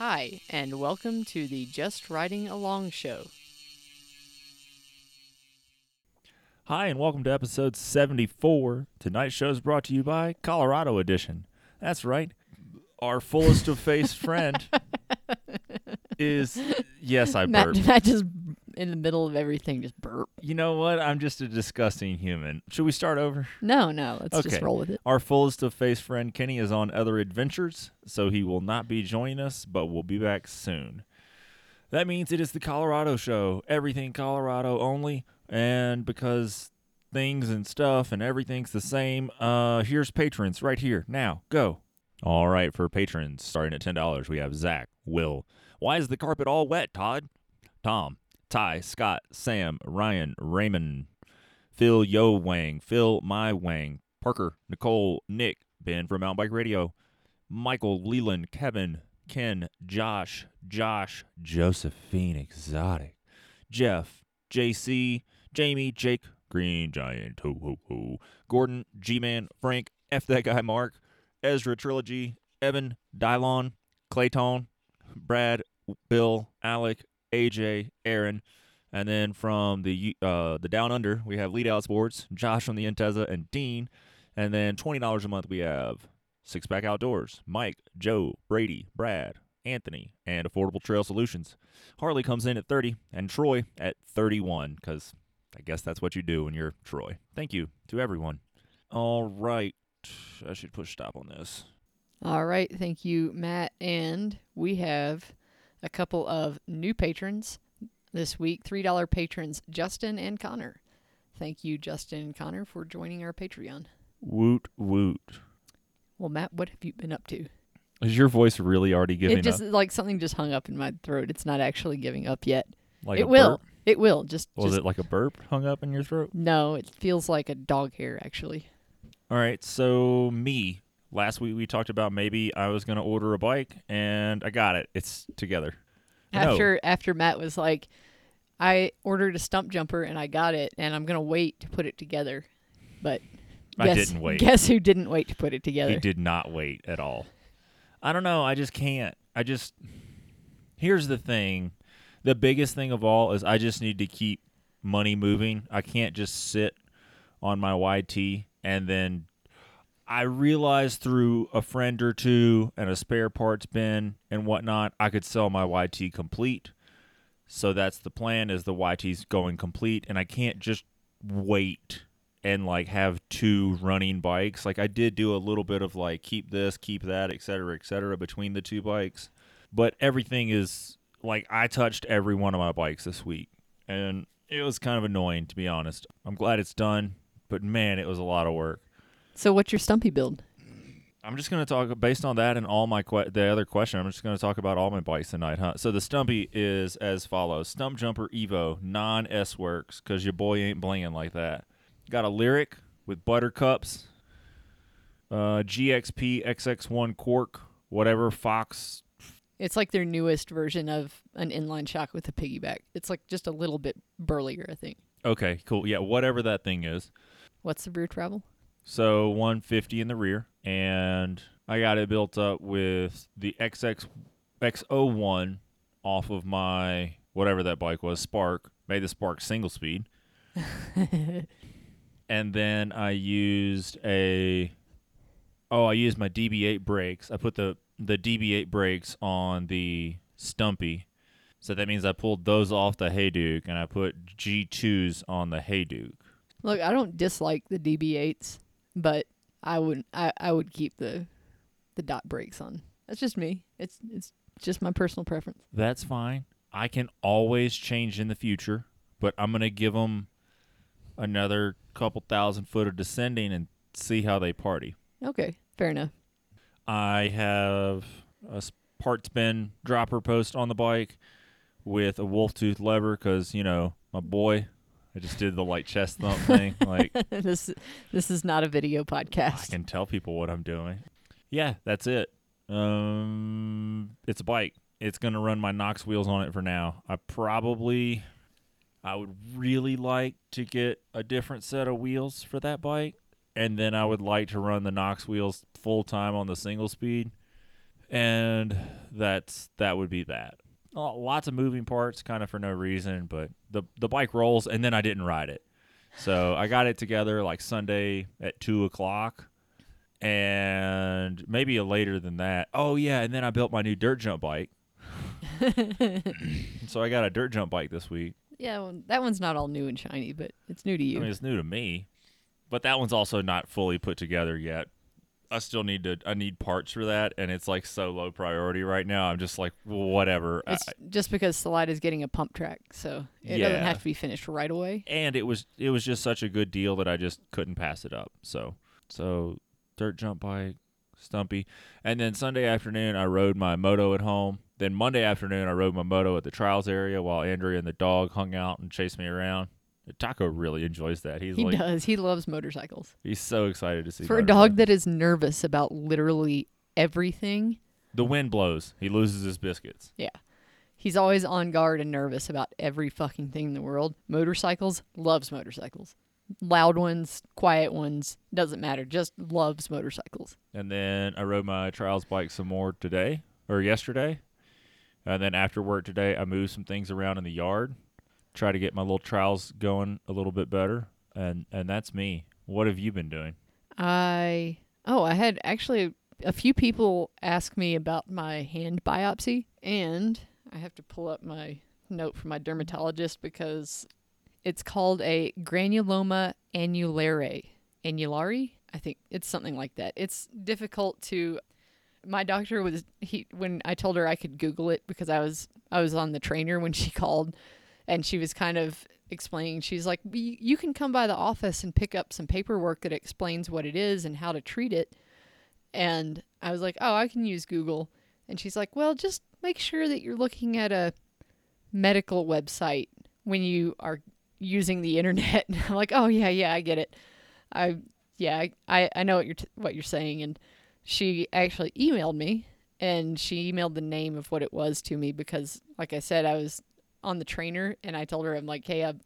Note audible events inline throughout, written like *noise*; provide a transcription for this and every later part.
Hi, and welcome to the Just Riding Along show. Hi, and welcome to episode 74. Tonight's show is brought to you by Colorado Edition. That's right. Our fullest of face *laughs* friend is, yes, I Matt, burped. Matt just in the middle of everything just. You know what? I'm just a disgusting human. Should we start over? No, no, let's just roll with it. Our fullest of face friend Kenny is on other adventures, so he will not be joining us, but we'll be back soon. That means it is the Colorado show, everything Colorado only, and because things and stuff and everything's the same, uh here's patrons right here. Now, go. All right, for patrons starting at $10, we have Zach, Will. Why is the carpet all wet, Todd? Tom, Ty, Scott, Sam, Ryan, Raymond, Phil Yo Wang, Phil My Wang, Parker, Nicole, Nick, Ben from Mountain Bike Radio, Michael, Leland, Kevin, Ken, Josh, Josh, Josephine Exotic, Jeff, JC, Jamie, Jake, Green Giant, ho ho ho, Gordon, G Man, Frank, F that guy Mark, Ezra Trilogy, Evan, Dylon, Clayton, Brad, Bill, Alec, AJ, Aaron, and then from the uh, the down under, we have Lead Out Sports, Josh from the Intesa, and Dean. And then twenty dollars a month, we have Six Pack Outdoors, Mike, Joe, Brady, Brad, Anthony, and Affordable Trail Solutions. Harley comes in at thirty, and Troy at thirty-one, because I guess that's what you do when you're Troy. Thank you to everyone. All right, I should push stop on this. All right, thank you, Matt. And we have a couple of new patrons this week $3 patrons, Justin and Connor. Thank you, Justin and Connor, for joining our Patreon. Woot woot. Well, Matt, what have you been up to? Is your voice really already giving it just up? like something just hung up in my throat. It's not actually giving up yet. Like it will. burp? It will. Just, Was just it like a burp hung up in your throat? no. It feels like a dog hair actually. All right, so me. Last week we talked about maybe I was going to order a bike, and I got it. It's together. No. After after Matt was like, I ordered a Stumpjumper and I got it, and I'm gonna wait to put it together. But I guess, didn't wait. Guess who didn't wait to put it together? He did not wait at all. I don't know. I just can't. I just. Here's the thing. The biggest thing of all is I just need to keep money moving. I can't just sit on my YT and then. I realized through a friend or two and a spare parts bin and whatnot, I could sell my YT complete. So that's the plan is the YT's going complete and I can't just wait and like have two running bikes. Like I did do a little bit of like keep this, keep that, et cetera, et cetera between the two bikes. But everything is like I touched every one of my bikes this week. And it was kind of annoying to be honest. I'm glad it's done, but man, it was a lot of work. So what's your stumpy build? I'm just going to talk based on that and all my que- the other question. I'm just going to talk about all my bikes tonight, huh? So the Stumpy is as follows: Stumpjumper Evo, non S Works, because your boy ain't blinging like that. Got a Lyrik with buttercups, uh, GXP XX1 cork, whatever Fox. It's like their newest version of an inline shock with a piggyback. It's like just a little bit burlier, I think. Okay, cool. Yeah, whatever that thing is. What's the rear travel? So 150 in the rear, and I got it built up with the XX X01 off of my whatever that bike was, Spark. Made the Spark single speed, *laughs* and then I used a oh, I used my DB8 brakes. I put the the DB8 brakes on the Stumpy. So that means I pulled those off the Hayduke and I put G2s on the Hayduke. Look, I don't dislike the DB8s, but I wouldn't. I, I would keep the the dot brakes on. That's just me. It's it's just my personal preference. That's fine. I can always change in the future, but I'm going to give them another couple thousand foot of descending and see how they party. Okay, fair enough. I have a part spin dropper post on the bike with a Wolf Tooth lever because, you know, my boy, I just did the light chest thump thing. Like, *laughs* this this is not a video podcast. I can tell people what I'm doing. Yeah, that's it. Um, it's a bike. It's gonna run my Nox wheels on it for now. I probably, I would really like to get a different set of wheels for that bike, and then I would like to run the Nox wheels full time on the single speed, and that's that would be that. Uh, Lots of moving parts, kind of for no reason, but the the bike rolls, and then I didn't ride it, so I got it together like Sunday at two o'clock, and maybe a later than that. Oh yeah, and then I built my new dirt jump bike, *laughs* so I got a dirt jump bike this week. Yeah, well, that one's not all new and shiny, but it's new to you. I mean, it's new to me, but that one's also not fully put together yet. I still need to. I need parts for that, and it's like so low priority right now. I'm just like, whatever. I- just because Salida is getting a pump track, so it doesn't have to be finished right away. and it was it was just such a good deal that I just couldn't pass it up. So so dirt jump bike, Stumpy, and then Sunday afternoon I rode my moto at home. Then Monday afternoon I rode my moto at the trials area while Andrea and the dog hung out and chased me around. Taco really enjoys that. He's He like does. He loves motorcycles. he's so excited to see For a dog that is nervous about literally everything, the wind blows, he loses his biscuits. Yeah. He's always on guard and nervous about every fucking thing in the world. Motorcycles, loves motorcycles. Loud ones, quiet ones, doesn't matter. Just loves motorcycles. And then I rode my trials bike some more today or yesterday. And then after work today, I moved some things around in the yard, try to get my little trials going a little bit better. And and that's me. What have you been doing? I oh, I had actually a few people ask me about my hand biopsy, and I have to pull up my note from my dermatologist because it's called a granuloma annulare. Annulare? I think it's something like that. It's difficult to my doctor was he when I told her I could Google it because I was I was on the trainer when she *laughs* called and she was kind of explaining she's like you can come by the office and pick up some paperwork that explains what it is and how to treat it. And i was like oh i can use google. And she's like well just make sure that you're looking at a medical website when you are using the internet. *laughs* And i'm like oh yeah yeah i get it. I yeah i i, know what you're t- what you're saying. And she actually emailed me and she emailed the name of what it was to me because like i said i was on the trainer and I told her I'm like, "Hey, I'm,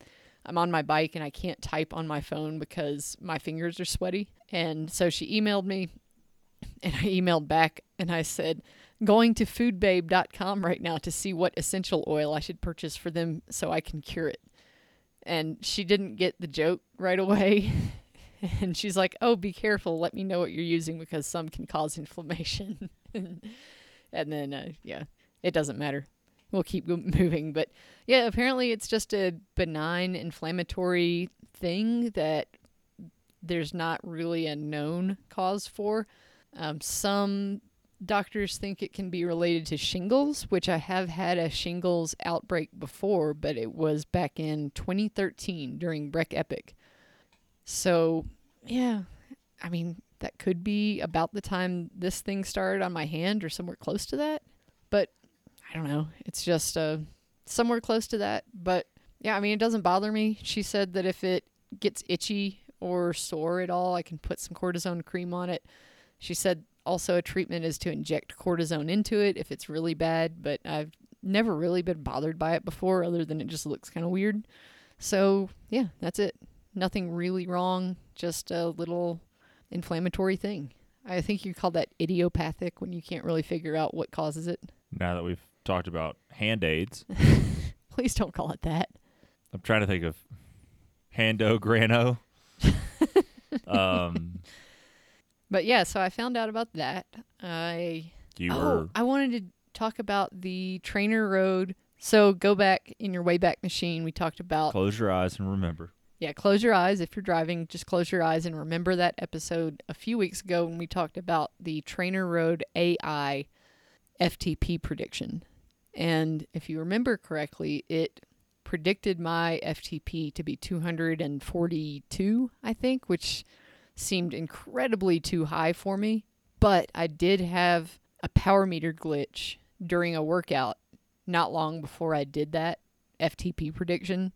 I'm on my bike and I can't type on my phone because my fingers are sweaty." And so she emailed me and I emailed back and I said, "Going to foodbabe.com right now to see what essential oil I should purchase for them so I can cure it." And she didn't get the joke right away. *laughs* And she's like, "Oh, be careful. Let me know what you're using because some can cause inflammation." *laughs* and then, uh, yeah, it doesn't matter we'll keep *laughs* moving. But yeah, apparently it's just a benign inflammatory thing that there's not really a known cause for. Um, some doctors think it can be related to shingles, which I have had a shingles outbreak before, but it was back in 2013 during Breck Epic. So, yeah, I mean, that could be about the time this thing started on my hand or somewhere close to that. But I don't know. It's just uh, somewhere close to that. But yeah, I mean, it doesn't bother me. She said that if it gets itchy or sore at all, I can put some cortisone cream on it. She said also a treatment is to inject cortisone into it if it's really bad, but I've never really been bothered by it before, other than it just looks kind of weird. So yeah, that's it. Nothing really wrong, just a little inflammatory thing. I think you call that idiopathic when you can't really figure out what causes it. Now that we've talked about hand aids, *laughs* Please don't call it that. I'm trying to think of Hando Grano. *laughs* um, But yeah, so I found out about that. I you oh, were I wanted to talk about the Trainer Road. So go back in your Wayback Machine. We talked about close your eyes and remember. yeah, close your eyes if you're driving. Just close your eyes and remember that episode a few weeks ago when we talked about the Trainer Road AI FTP prediction. And if you remember correctly, it predicted my FTP to be 242, I think, which seemed incredibly too high for me. But I did have a power meter glitch during a workout not long before I did that FTP prediction.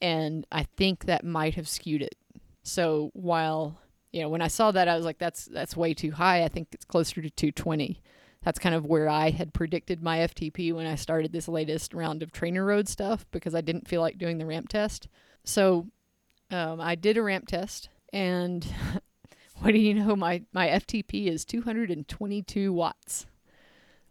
And I think that might have skewed it. So while, you know, when I saw that, I was like, that's, that's way too high. I think it's closer to 220 that's kind of where I had predicted my FTP when I started this latest round of trainer road stuff because I didn't feel like doing the ramp test. So um, I did a ramp test, and *laughs* what do you know? My my FTP is 222 watts.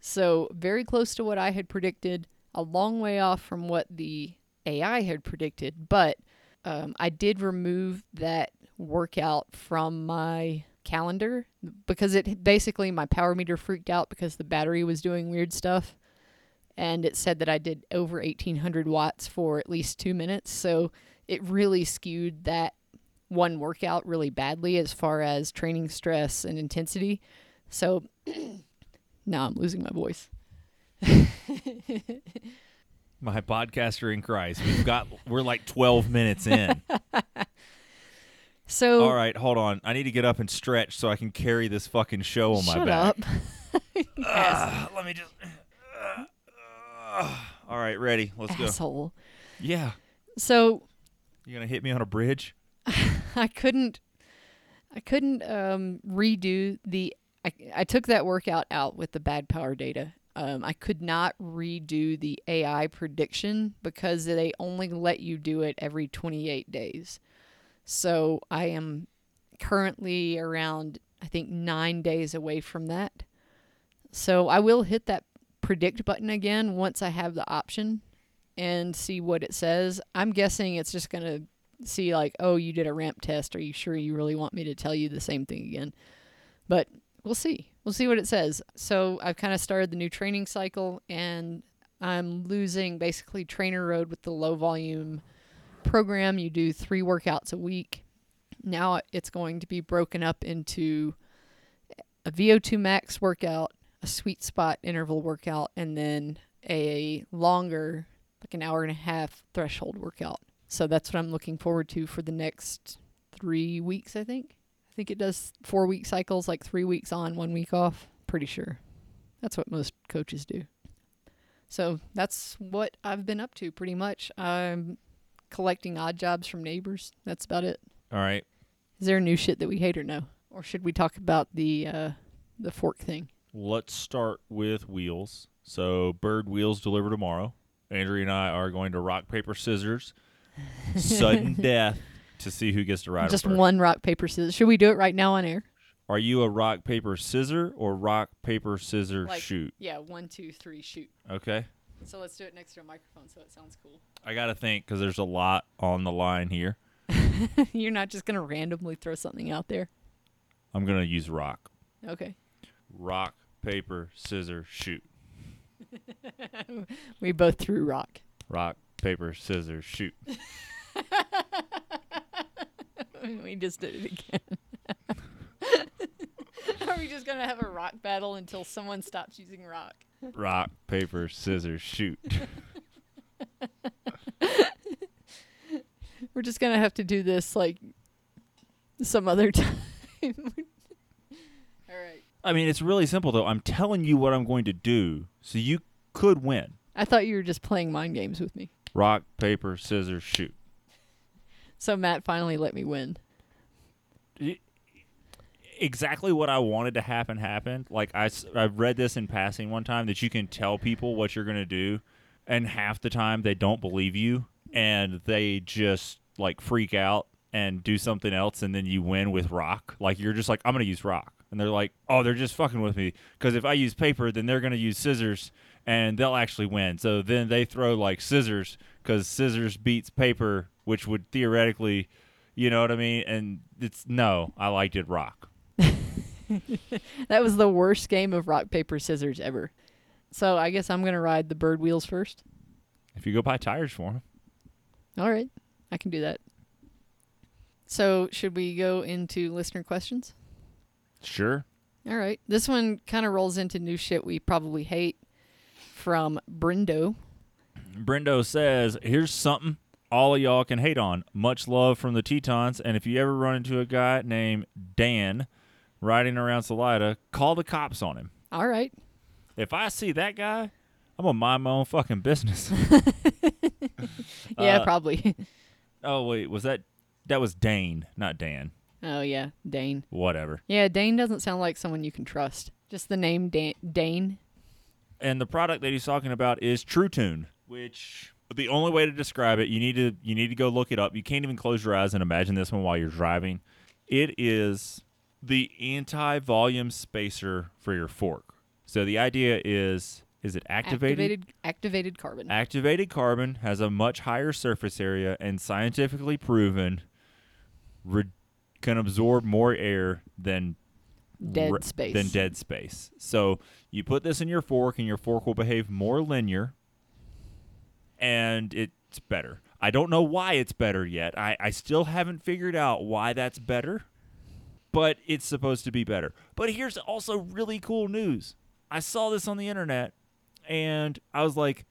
So, very close to what I had predicted, a long way off from what the AI had predicted, but um, I did remove that workout from my calendar because it basically my power meter freaked out because the battery was doing weird stuff and it said that I did over 1800 watts for at least 2 minutes so it really skewed that one workout really badly as far as training stress and intensity so *clears throat* now I'm losing my voice *laughs* My podcaster in Christ. We've got we're like 12 minutes in. *laughs* so All right, hold on. I need to get up and stretch so I can carry this fucking show on my shut back. up *laughs* Ah, let me just Ah, all right, ready. Let's go. asshole Yeah. so You're going to hit me on a bridge? *laughs* I couldn't I couldn't um, redo the I, I took that workout out with the bad power data. Um, I could not redo the AI prediction because they only let you do it every 28 days. So I am currently around I think 9 days away from that. So I will hit that predict button again once I have the option and see what it says. I'm guessing it's just going to see like, oh, you did a ramp test. Are you sure you really want me to tell you the same thing again? But we'll see. We'll see what it says. So I've kind of started the new training cycle, and I'm losing basically trainer road with the low volume program. You do three workouts a week. Now it's going to be broken up into a VO2 max workout, a sweet spot interval workout, and then a longer, like an hour and a half threshold workout. So that's what I'm looking forward to for the next three weeks, I think. I think it does four week cycles, like three weeks on, one week off. Pretty sure. That's what most coaches do. So that's what I've been up to pretty much. I'm collecting odd jobs from neighbors. That's about it. All right. Is there a new shit that we hate or no? Or should we talk about the uh, the fork thing? Let's start with wheels. So, Berd wheels deliver tomorrow. Andrea and I are going to rock paper scissors, sudden *laughs* death to see who gets to ride. Just one rock paper scissors. Should we do it right now on air? Are you a rock paper scissor or rock paper scissor Like- shoot? Yeah, one, two, three, shoot. Okay. So let's do it next to a microphone so it sounds cool. I got to think because there's a lot on the line here. *laughs* You're not just gonna randomly throw something out there. I'm going to use rock. Okay. Rock, paper, scissor, shoot. *laughs* We both threw rock. Rock, paper, scissors, shoot. *laughs* we just did it again. Are we just gonna have a rock battle until someone stops using rock? Rock, paper, scissors, shoot. *laughs* We're just gonna have to do this like some other *laughs* time. *laughs* All right. I mean, it's really simple though. I'm telling you what I'm going to do, so you could win. I thought you were just playing mind games with me. Rock, paper, scissors, shoot. So Matt finally let me win. Exactly what I wanted to happen happened. Like I, I read this in passing one time that you can tell people what you're going to do, and half the time they don't believe you, and they just like freak out and do something else, and then you win with rock. Like you're just like, I'm going to use rock, and they're like, oh, they're just fucking with me because if I use paper, then they're going to use scissors, and they'll actually win. So then they throw like scissors because scissors beats paper, which would theoretically, you know what I mean? And it's no, I liked it rock. *laughs* That was the worst game of rock paper scissors ever. So I guess I'm gonna ride the Berd wheels first. If you go buy tires for them, All right, I can do that. So should we go into listener questions? sure. All right. This one kind of rolls into new shit we probably hate from Brindo. Brendo says, "Here's something all of y'all can hate on. Much love from the Tetons, and if you ever run into a guy named Dan riding around Salida, call the cops on him. All right. If I see that guy, I'm gonna mind my own fucking business." *laughs* *laughs* Yeah, Uh, probably. oh wait, was that that was Dane, not Dan? oh yeah, Dane. Whatever. Yeah, Dane doesn't sound like someone you can trust. Just the name Dan- Dane. and the product that he's talking about is Trutune, which the only way to describe it, you need to you need to go look it up. You can't even close your eyes and imagine this one while you're driving. It is the anti-volume spacer for your fork. So the idea is is it activated? activated activated carbon. Activated carbon has a much higher surface area and scientifically proven re- can absorb more air than Dead re- space. than dead space. So you put this in your fork and your fork will behave more linear and it's better. I don't know why it's better yet. I, I still haven't figured out why that's better, but it's supposed to be better. But here's also really cool news. I saw this on the internet and I was like,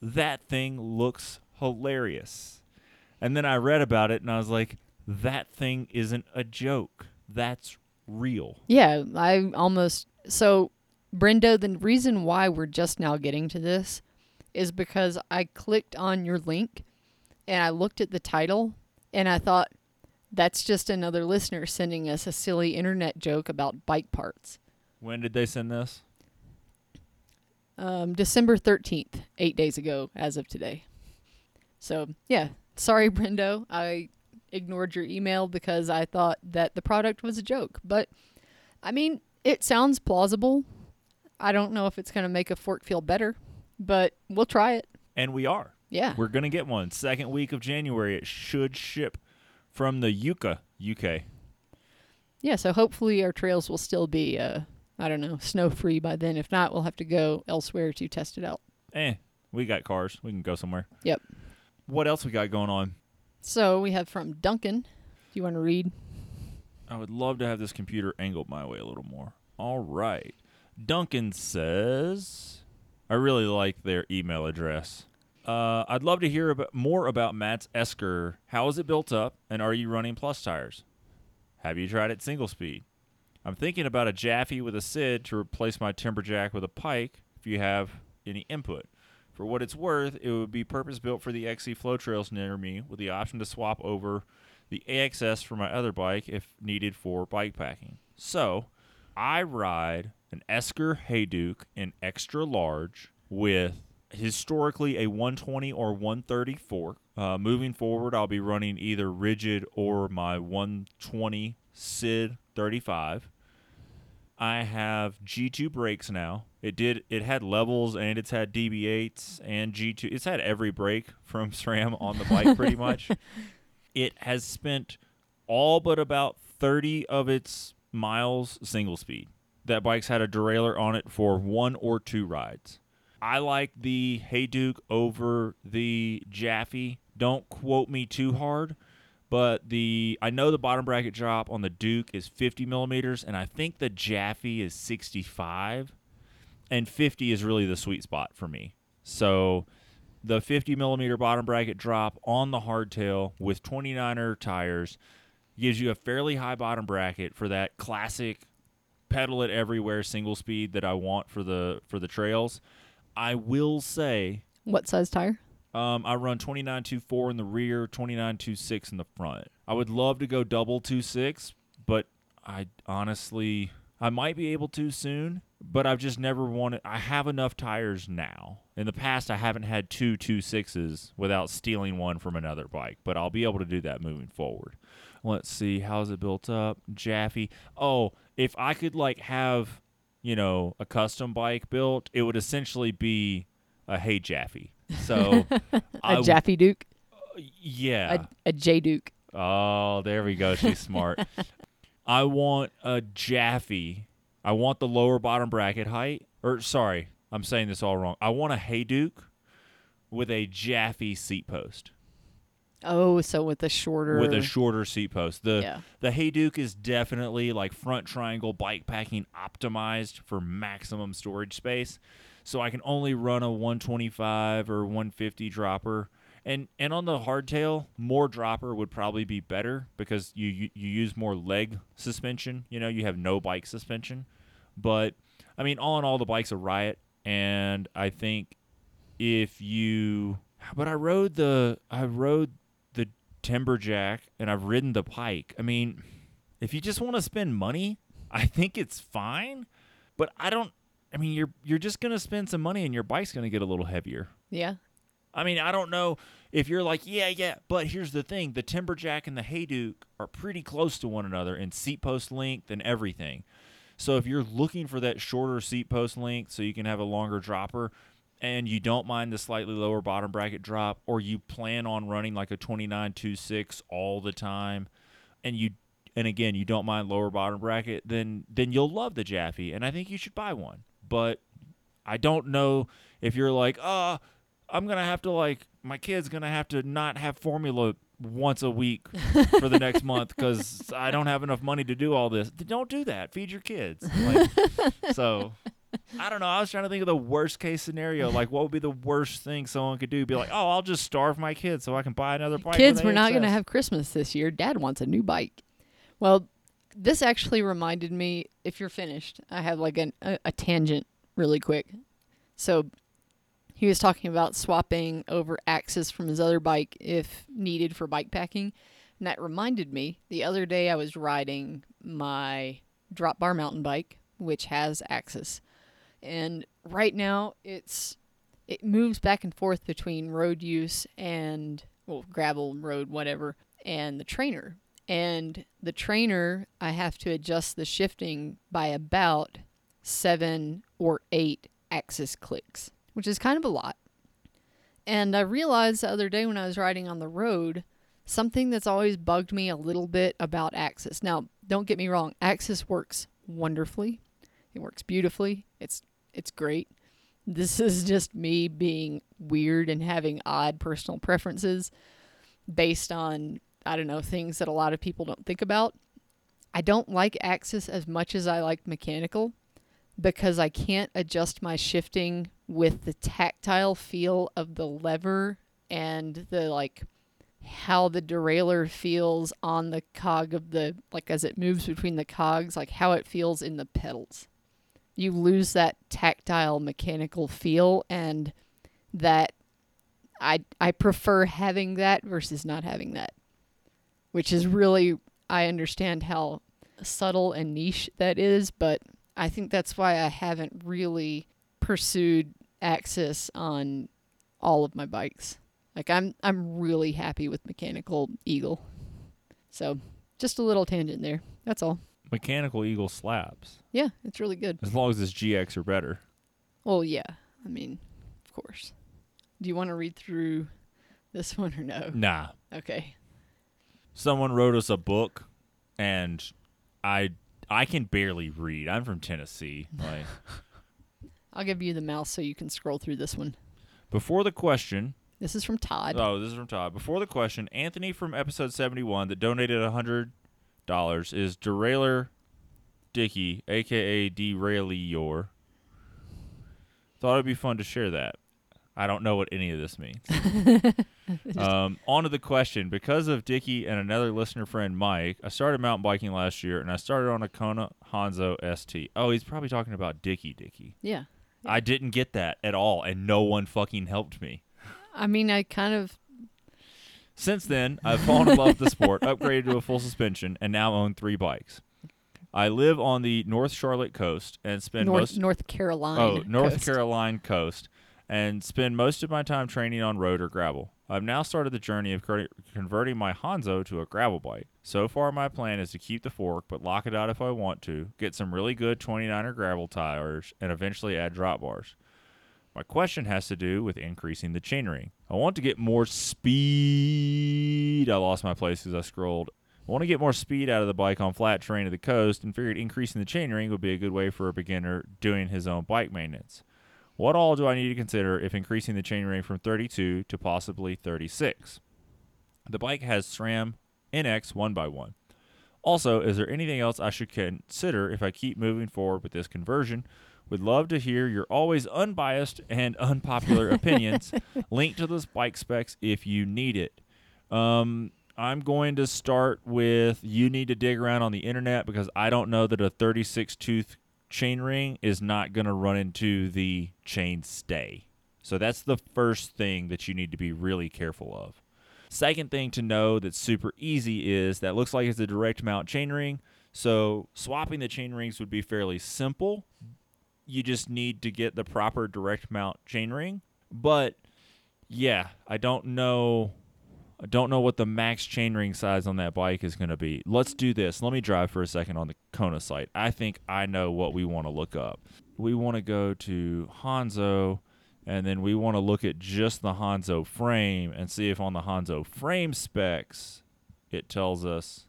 that thing looks hilarious. And then I read about it and I was like, that thing isn't a joke. That's real. Yeah, I almost so Brendo, the reason why we're just now getting to this is because I clicked on your link and I looked at the title and I thought that's just another listener sending us a silly internet joke about bike parts. When did they send this? Um, December 13th, eight days ago, as of today. So, yeah, sorry, *laughs* Brendo. I ignored your email because I thought that the product was a joke. But, I mean, it sounds plausible. I don't know if it's going to make a fork feel better, but we'll try it. And we are. Yeah. We're going to get one. Second week of January. It should ship from the Yucca, UK. Yeah, so hopefully our trails will still be, uh, I don't know, snow free by then. If not, we'll have to go elsewhere to test it out. Eh, we got cars. We can go somewhere. Yep. What else we got going on? So we have from Duncan. Do you want to read? I would love to have this computer angled my way a little more. All right. Duncan says, I really like their email address. Uh, I'd love to hear about, more about Matt's Esker. How is it built up, and are you running plus tires? Have you tried it single speed? I'm thinking about a Japhy with a SID to replace my Timberjack with a Pike if you have any input. For what it's worth, it would be purpose built for the XC flow trails near me with the option to swap over the AXS for my other bike if needed for bike packing. So, I ride an Esker Hayduke in extra large with historically a 120 or 134. Uh, moving forward, I'll be running either rigid or my 120 SID 35. I have G2 brakes now. It did. It had levels and it's had DB8s and G2. It's had every brake from *laughs* SRAM on the bike pretty *laughs* much. It has spent all but about 30 of its miles single speed. That bike's had a derailleur on it for one or two rides. I like the Hayduke over the Japhy. Don't quote me too hard, but the I know the bottom bracket drop on the Duke is 50 millimeters, and I think the Japhy is 65, and 50 is really the sweet spot for me. So the 50 millimeter bottom bracket drop on the hardtail with 29er tires gives you a fairly high bottom bracket for that classic pedal it everywhere single speed that I want for the for the trails. I will say What size tire? um, I run 29.24 in the rear, 29.26 in the front. I would love to go double 2.6, but I honestly I might be able to soon, but I've just never wanted I have enough tires now. In the past I haven't had two 2.6s without stealing one from another bike, but I'll be able to do that moving forward. Let's see, how's it built up? Japhy. Oh, if I could like have, you know, a custom bike built, it would essentially be a Hey Japhy. So *laughs* A I- Japhy Duke? yeah. A, a J Duke. Oh, there we go. She's smart. *laughs* I want a Japhy. I want the lower bottom bracket height. Or sorry, I'm saying this all wrong. I want a Hayduke with a Japhy seat post. Oh, so with a shorter. With a shorter seat post. The Yeah. the Hayduke is definitely like front triangle bike packing optimized for maximum storage space. So I can only run a 125 or 150 dropper. And and on the hardtail, more dropper would probably be better because you, you you use more leg suspension. You know, you have no bike suspension. But I mean, all in all, the bike's a riot, and I think if you, but I rode the I rode Timberjack and I've ridden the Pike. I mean, if you just want to spend money, I think it's fine. But I don't. I mean, you're you're just gonna spend some money and your bike's gonna get a little heavier. Yeah. I mean, I don't know if you're like, yeah, yeah, but here's the thing: the Timberjack and the Hayduke are pretty close to one another in seat post length and everything. So if you're looking for that shorter seat post length so you can have a longer dropper and you don't mind the slightly lower bottom bracket drop or you plan on running like a 29.26 all the time and you and again you don't mind lower bottom bracket then then you'll love the Japhy and I think you should buy one. But I don't know if you're like, "Uh, I'm going to have to like my kid's going to have to not have formula once a week for the next *laughs* month because I don't have enough money to do all this. Don't do that. Feed your kids. *laughs* Like, so I don't know. I was trying to think of the worst case scenario. Like, what would be the worst thing someone could do? Be like, oh, I'll just starve my kids so I can buy another bike. Kids, we're not going to have Christmas this year. Dad wants a new bike. Well, this actually reminded me. If you're finished, I have like an, a, a tangent really quick. So he was talking about swapping over AXS from his other bike if needed for bike packing. And that reminded me the other day I was riding my drop bar mountain bike, which has AXS. And right now it's it moves back and forth between road use and well gravel road whatever and the trainer. And the trainer I have to adjust the shifting by about 7 or 8 AXS clicks, which is kind of a lot. And I realized the other day when I was riding on the road, something that's always bugged me a little bit about AXS. Now, don't get me wrong, AXS works wonderfully. It works beautifully. It's it's great. This *laughs* is just me being weird and having odd personal preferences based on I don't know, things that a lot of people don't think about. I don't like AXS as much as I like mechanical because I can't adjust my shifting with the tactile feel of the lever and the like how the derailleur feels on the cog of the like as it moves between the cogs like how it feels in the pedals you lose that tactile mechanical feel and that i i prefer having that versus not having that which is really i understand how subtle and niche that is but I think that's why I haven't really pursued AXS on all of my bikes. Like I'm I'm really happy with mechanical Eagle. So, just a little tangent there. That's all. Mechanical Eagle slaps Yeah, it's really good. as long as it's GX or better. Well, yeah. I mean, of course. Do you want to read through this *laughs* one or no? Nah. Okay. Someone wrote us a book, and I I can barely read. I'm from Tennessee. *laughs* Like I'll give you the mouse so you can scroll through this one. before the question, This is from Todd. Oh, this is from Todd. Before the question, Anthony from episode 71 that donated $100 is Derailer Dicky, aka Derailleur. Thought it'd be fun to share that. I don't know what any of this means. *laughs* um, on to the question. Because of Dicky and another listener friend, Mike, I started mountain biking last year and I started on a Kona Honzo ST. Oh, he's probably talking about Dicky Dicky. yeah. I didn't get that at all, and no one fucking helped me. I mean, I kind of Since then, I've fallen in love with the sport, upgraded to a full suspension, and now own three bikes. I live on the North Charlotte coast and spend North most North Carolina. oh North coast. Carolina coast and spend most of my time training on road or gravel. I've now started the journey of converting my Honzo to a gravel bike. So far, my plan is to keep the fork, but lock it out if I want to, get some really good 29er gravel tires, and eventually add drop bars. My question has to do with increasing the chainring. I want to get more speed. I lost my place as I scrolled. I want to get more speed out of the bike on flat terrain of the coast and figured increasing the chainring would be a good way for a beginner doing his own bike maintenance. What all do I need to consider if increasing the chainring from 32 to possibly 36? The bike has SRAM NX 1x1. Also, is there anything else I should consider if I keep moving forward with this conversion? Would love to hear your always unbiased and *laughs* unpopular opinions. *laughs* Link to the bike specs if you need it. Um, I'm going to start with you need to dig around on the internet because I don't know that a 36 tooth chain ring is not going to run into the chain stay. So that's the first thing that you need to be really careful of. Second thing to know that's super easy is that looks like it's a direct mount chain ring. So swapping the chain rings would be fairly simple. You just need to get the proper direct mount chainring. But yeah, I don't know. I don't know what the max chainring size on that bike is going to be. Let's do this. Let me drive for a second on the Kona site. I think I know what we want to look up. We want to go to Honzo and then we want to look at just the Honzo frame and see if on the Honzo frame specs it tells us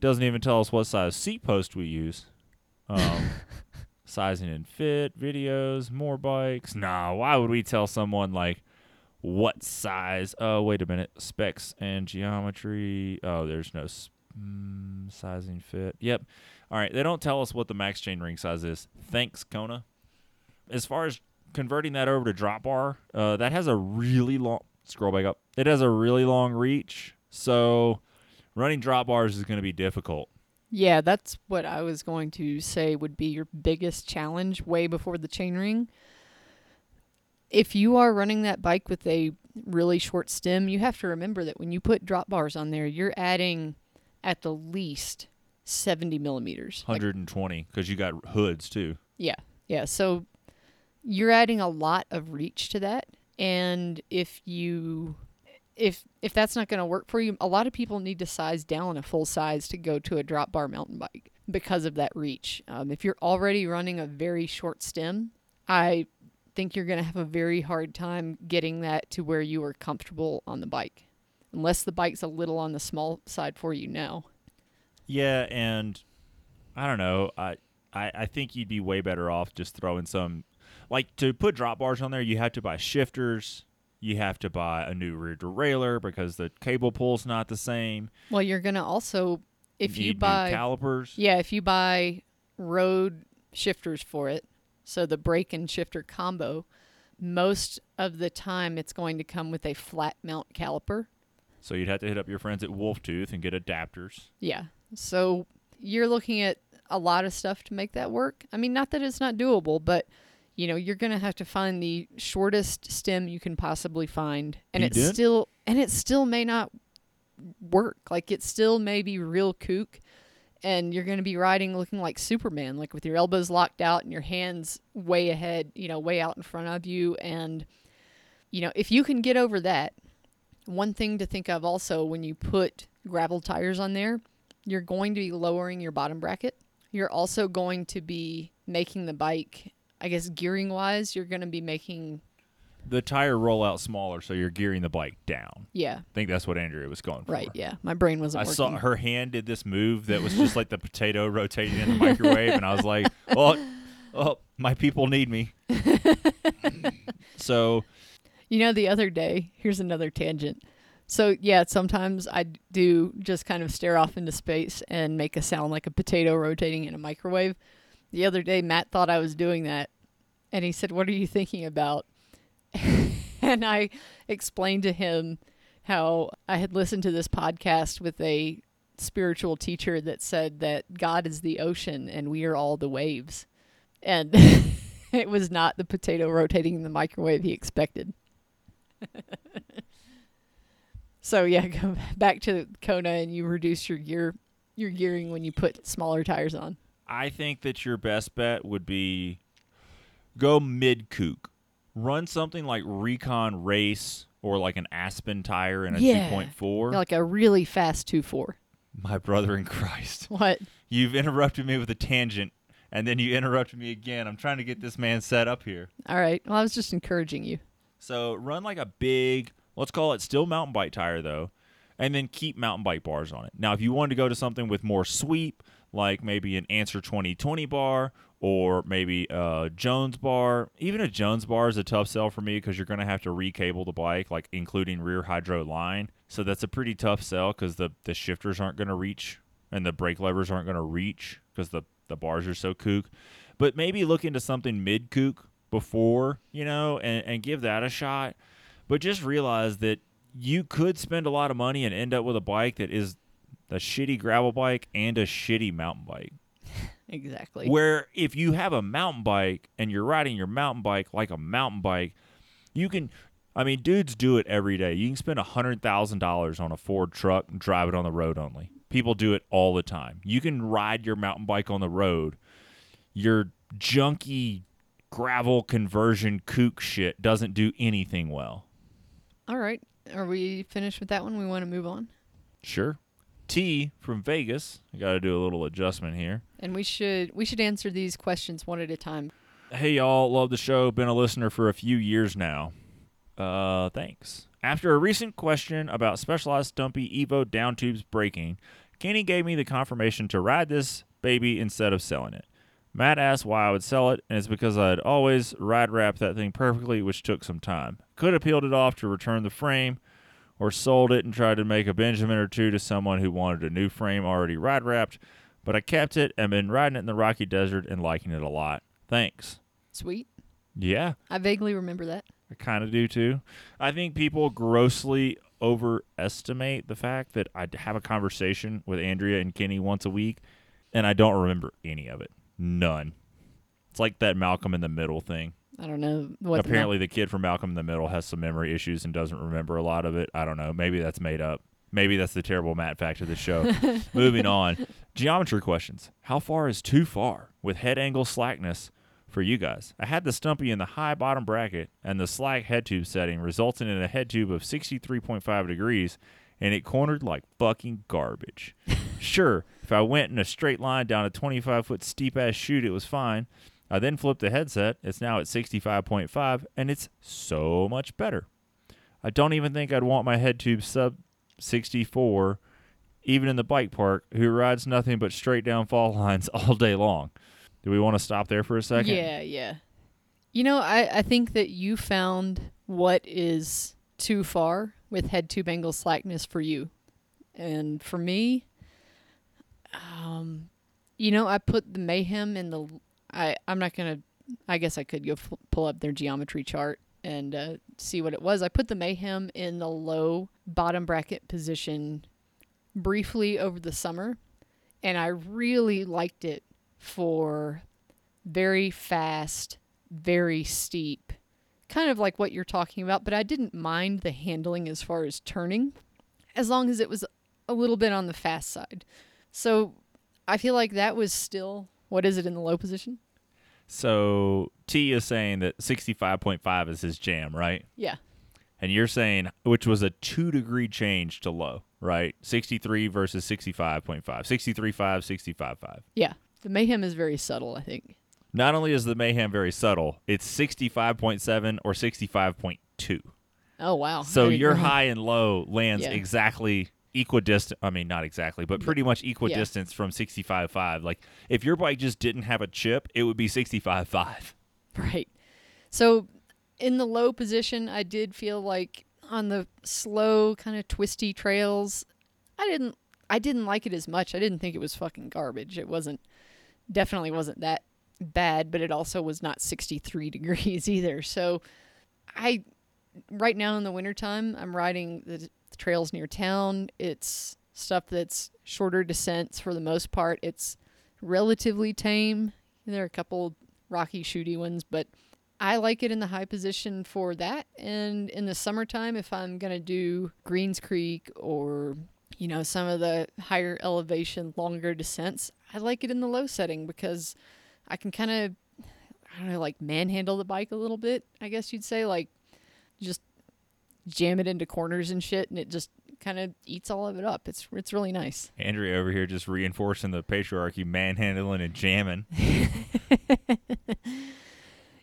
doesn't even tell us what size seat post we use. Um, *laughs* sizing and fit, videos, more bikes. Nah, why would we tell someone like what size? Oh, wait a minute. Specs and geometry. Oh, there's no mm, sizing fit. Yep. All right. They don't tell us what the max chain ring size is. Thanks, Kona. As far as converting that over to drop bar, uh, that has a really long scroll back up. It has a really long reach. So running drop bars is going to be difficult. Yeah, that's what I was going to say would be your biggest challenge way before the chainring. If you are running that bike with a really short stem, you have to remember that when you put drop bars on there, you're adding at the least 70 millimeters. 120 because you got hoods too. yeah, yeah. So you're adding a lot of reach to that. And if you if if that's not going to work for you, a lot of people need to size down a full size to go to a drop bar mountain bike because of that reach. Um, if you're already running a very short stem, I think you're going to have a very hard time getting that to where you are comfortable on the bike, unless the bike's a little on the small side for you now. Yeah, and I don't know. I, I I think you'd be way better off just throwing some like to put drop bars on there. You have to buy shifters. You have to buy a new rear derailleur because the cable pull's not the same. Well, you're going to also if Need you buy calipers, Yeah, if you buy road shifters for it, so the brake and shifter combo, most of the time it's going to come with a flat mount caliper. so you'd have to hit up your friends at Wolf Tooth and get adapters. Yeah. So you're looking at a lot of stuff to make that work. I mean, not that it's not doable, but you know, you're going to have to find the shortest stem you can possibly find and You it did? still and it still may not work. Like it still may be real kook and you're going to be riding looking like Superman, like with your elbows locked out and your hands way ahead, you know, way out in front of you. And, you know, if you can get over that, one thing to think of also when you put gravel tires on there, you're going to be lowering your bottom bracket. You're also going to be making the bike, I guess, gearing wise, you're going to be making, The tire roll out smaller, so you're gearing the bike down. yeah, I think that's what Andrea was going for. right, yeah. My brain wasn't I working. saw her hand did this move that was just like the *laughs* potato rotating in the microwave, and I was like, *laughs* "Well, oh, my people need me." *laughs* so You know, the other day, here's another tangent. So, yeah, sometimes I do just kind of stare off into space and make a sound like a potato rotating in a microwave. The other day, Matt thought I was doing that, and he said, What are you thinking about? *laughs* and I explained to him how I had listened to this podcast with a spiritual teacher that said that God is the ocean and we are all the waves. And *laughs* it was not the potato rotating in the microwave he expected. *laughs* so yeah, go back to Kona and you reduce your gear your gearing when you put smaller tires on. I think that your best bet would be go mid kook. Run something like Rekon Race or like an Aspen tire in a Yeah. 2.4. Like a really fast two four. My brother in Christ. What? You've interrupted me with a tangent and then you interrupted me again. I'm trying to get this man set up here. All right. Well, I was just encouraging you. So run like a big, let's call it still mountain bike tire though, and then keep mountain bike bars on it. Now, if you wanted to go to something with more sweep, like maybe an Answer 2020 bar or maybe a Jones bar, even a Jones bar is a tough sell for me because you're going to have to recable the bike, like including rear hydro line. So that's a pretty tough sell because the, the shifters aren't going to reach and the brake levers aren't going to reach because the, the bars are so kook. But maybe look into something mid kook before, you know, and, and give that a shot. But just realize that you could spend a lot of money and end up with a bike that is a shitty gravel bike and a shitty mountain bike. *laughs* Exactly. Where if you have a mountain bike and you're riding your mountain bike like a mountain bike, you can. I mean, dudes do it every day. You can spend a hundred thousand dollars on a Ford truck and drive it on the road only. People do it all the time. You can ride your mountain bike on the road. Your junky gravel conversion kook shit doesn't do anything well. All right. Are we finished with that one? We want to move on. Sure. T from Vegas. I got to do a little adjustment here. And we should we should answer these questions one at a time. Hey y'all, love the show. Been a listener for a few years now. Uh, thanks. After a recent question about Specialized Stumpy Evo down tubes breaking, Kenny gave me the confirmation to ride this baby instead of selling it. Matt asked why I would sell it, and it's because I'd always ride wrapped that thing perfectly, which took some time. Could have peeled it off to return the frame, or sold it and tried to make a Benjamin or two to someone who wanted a new frame already ride wrapped, but I kept it and been riding it in the Rocky Desert and liking it a lot. Thanks. Sweet. Yeah, I vaguely remember that. I kind of do too. I think people grossly overestimate the fact that I have a conversation with Andrea and Kenny once a week, and I don't remember any of it. None. It's like that Malcolm in the Middle thing. I don't know what. Apparently, the kid from Malcolm in the Middle has some memory issues and doesn't remember a lot of it. I don't know. Maybe that's made up. Maybe that's the terrible Matt fact of the show. *laughs* Moving on. Geometry questions. How far is too far with head angle slackness for you guys? I had the Stumpy in the high bottom bracket, and the slack head tube setting resulting in a head tube of 63.5 degrees, and it cornered like fucking garbage. *laughs* sure, if I went in a straight line down a 25 foot steep ass chute, it was fine. I then flipped the headset. It's now at 65.5, and it's so much better. I don't even think I'd want my head tube sub 64, even in the bike park, who rides nothing but straight down fall *laughs* lines all day long. Do we want to stop there for a second? Yeah, yeah. You know, I, I think that you found what is too far with head tube angle slackness for you. And for me, um, you know, I put the mayhem in the. I I'm not gonna. I guess I could go f- pull up their geometry chart and uh, see what it was. I put the mayhem in the low bottom bracket position briefly over the summer, and I really liked it for very fast, very steep, kind of like what you're talking about, but I didn't mind the handling as far as turning, as long as it was a little bit on the fast side. So I feel like that was still, what is it in the low position? So T is saying that 65.5 is his jam, right? Yeah. And you're saying, which was a two degree change to low, right? 63 versus 65.5. 63.5, 65.5. Yeah. The mayhem is very subtle, I think. Not only is the mayhem very subtle, it's 65.7 or 65.2. Oh, wow. So your high and low lands Yeah. exactly equidistant. I mean, not exactly, but pretty much equidistant from 65.5. Like if your bike just didn't have a chip, it would be 65.5. *laughs* Right. So in the low position, I did feel like on the slow kind of twisty trails, I didn't I didn't like it as much. I didn't think it was fucking garbage. It wasn't definitely wasn't that bad, but it also was not 63 *laughs* degrees either. So I right now in the wintertime, I'm riding the trails near town. It's stuff that's shorter descents for the most part. It's relatively tame. There are a couple rocky shooty ones, but I like it in the high position for that. And in the summertime, if I'm going to do Greens Creek or, you know, some of the higher elevation, longer descents, I like it in the low setting because I can kind of, I don't know, like manhandle the bike a little bit, I guess you'd say. Like, just jam it into corners and shit, and it just kind of eats all of it up. It's it's really nice. Andrea over here just reinforcing the patriarchy, manhandling and jamming. *laughs*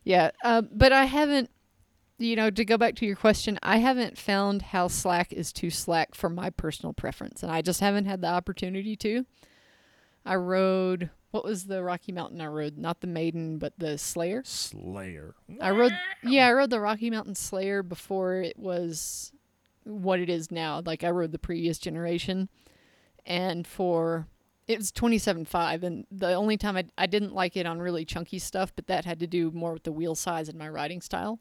Yeah, um, but I haven't, you know, to go back to your question, I haven't found how slack is too slack for my personal preference, and I just haven't had the opportunity to. I rode what was the Rocky Mountain I rode? Not the Maiden, but the Slayer. Slayer. I rode yeah, I rode the Rocky Mountain Slayer before it was what it is now. Like I rode the previous generation and for it was 27.5 and the only time I, I didn't like it on really chunky stuff but that had to do more with the wheel size and my riding style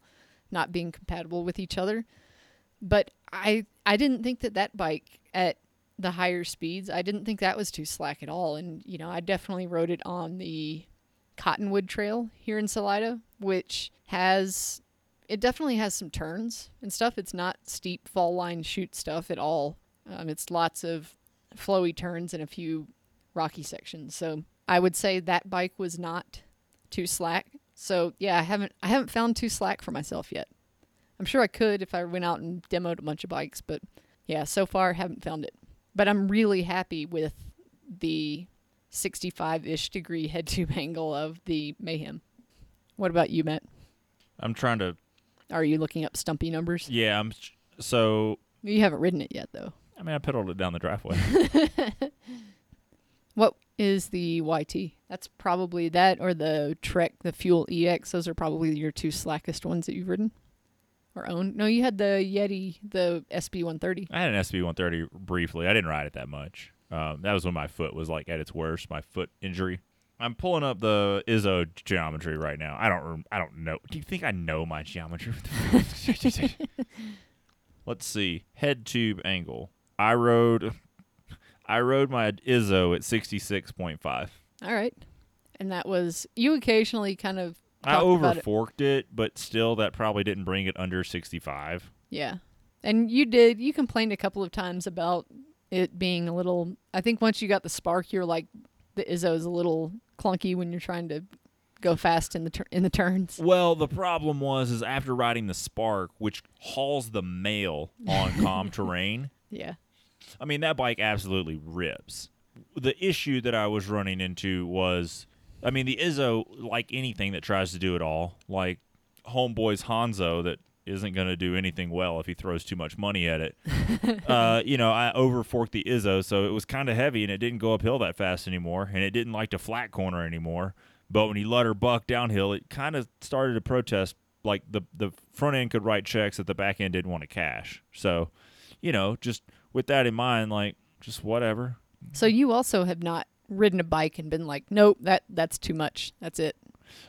not being compatible with each other but i i didn't think that that bike at the higher speeds i didn't think that was too slack at all and you know i definitely rode it on the cottonwood trail here in salida which has it definitely has some turns and stuff it's not steep fall line shoot stuff at all um, it's lots of flowy turns and a few rocky sections. So I would say that bike was not too slack. So yeah, I haven't I haven't found too slack for myself yet. I'm sure I could if I went out and demoed a bunch of bikes, but yeah, so far haven't found it. But I'm really happy with the 65 ish degree *laughs* head tube *laughs* angle of the Mayhem. What about you, Matt? I'm trying to. Are you looking up stumpy numbers? Yeah, I'm. So You haven't ridden it yet, though. I mean, I pedaled it down the driveway. *laughs* What is the YT? That's probably that or the Trek, the Fuel EX. Those are probably your two slackest ones that you've ridden or owned. No, you had the Yeti, the SB 130. I had an SB 130 briefly. I didn't ride it that much. Um, that was when my foot was like at its worst, my foot injury. I'm pulling up the Izzo geometry right now. I don't. I don't know. Do you think I know my geometry? *laughs* Let's see. Head tube angle. I rode. I rode my Izzo at 66.5. All right. And that was, you occasionally kind of, I talked over about it. forked it, but still, that probably didn't bring it under 65. yeah. And you did, you complained a couple of times about it being a little, I think once you got the spark, you're like, the Izzo is a little clunky when you're trying to go fast in the tur- in the turns. Well, the problem was is after riding the Spark, which hauls the mail on *laughs* calm terrain. Yeah. I mean, that bike absolutely rips. The issue that I was running into was, I mean, the Izzo, like anything that tries to do it all, like homeboy's Honzo that isn't going to do anything well if he throws too much money at it. *laughs* uh, you know, I over forked the Izzo, so it was kind of heavy and it didn't go uphill that fast anymore, and it didn't like to flat corner anymore. But when he let her buck downhill, it kind of started to protest. Like the the front end could write checks that the back end didn't want to cash. So, you know, just with that in mind, like just whatever. So you also have not ridden a bike and been like, nope, that that's too much. That's it.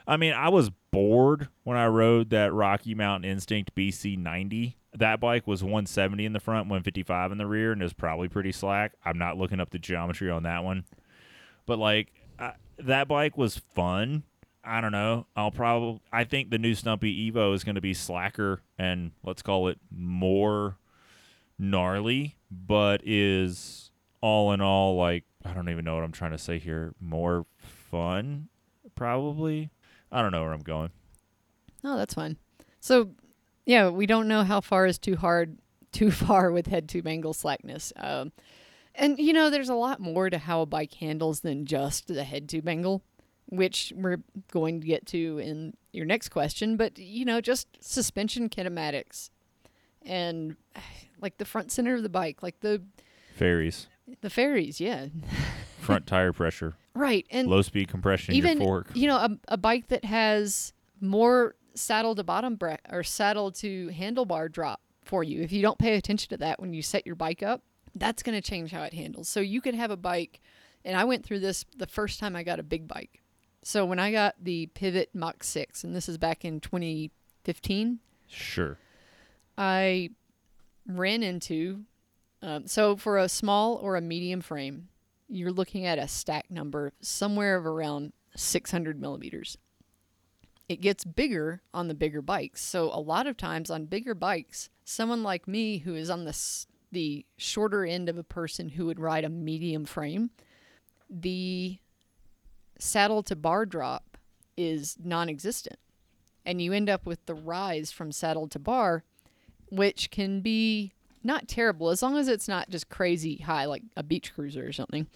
I mean, I was bored when I rode that Rocky Mountain Instinct BC 90. That bike was 170 in the front, 155 in the rear, and it was probably pretty slack. I'm not looking up the geometry on that one, but like I, that bike was fun. I don't know. I'll probably. I think the new Stumpy Evo is going to be slacker and let's call it more gnarly, but is all in all like I don't even know what I'm trying to say here. More fun, probably. I don't know where I'm going. Oh, that's fine. So, yeah, we don't know how far is too hard, *laughs* too far with head tube angle slackness. Um, and you know, there's a lot more to how a bike handles than just the head tube angle, which we're going to get to in your next question. But you know, just suspension kinematics, and *sighs* like the front center of the bike, like the Fairies, the fairies, yeah, *laughs* front tire pressure, right, and low speed compression in even your fork. you know a, a bike that has more saddle to bottom bra- or saddle to handlebar drop for you if you don't pay attention to that when you set your bike up that's going to change how it handles so you could have a bike and i went through this the first time i got a big bike so when i got the pivot mach 6 and this is back in 2015 Sure. I ran into. Um, so for a small or a medium frame, you're looking at a stack number somewhere of around 600 millimeters. It gets bigger on the bigger bikes. So a lot of times on bigger bikes, someone like me who is on the the shorter end of a person who would ride a medium frame, the saddle to bar drop is non-existent and you end up with the rise from saddle to bar, which can be not terrible as long as it's not just crazy high like a beach cruiser or something.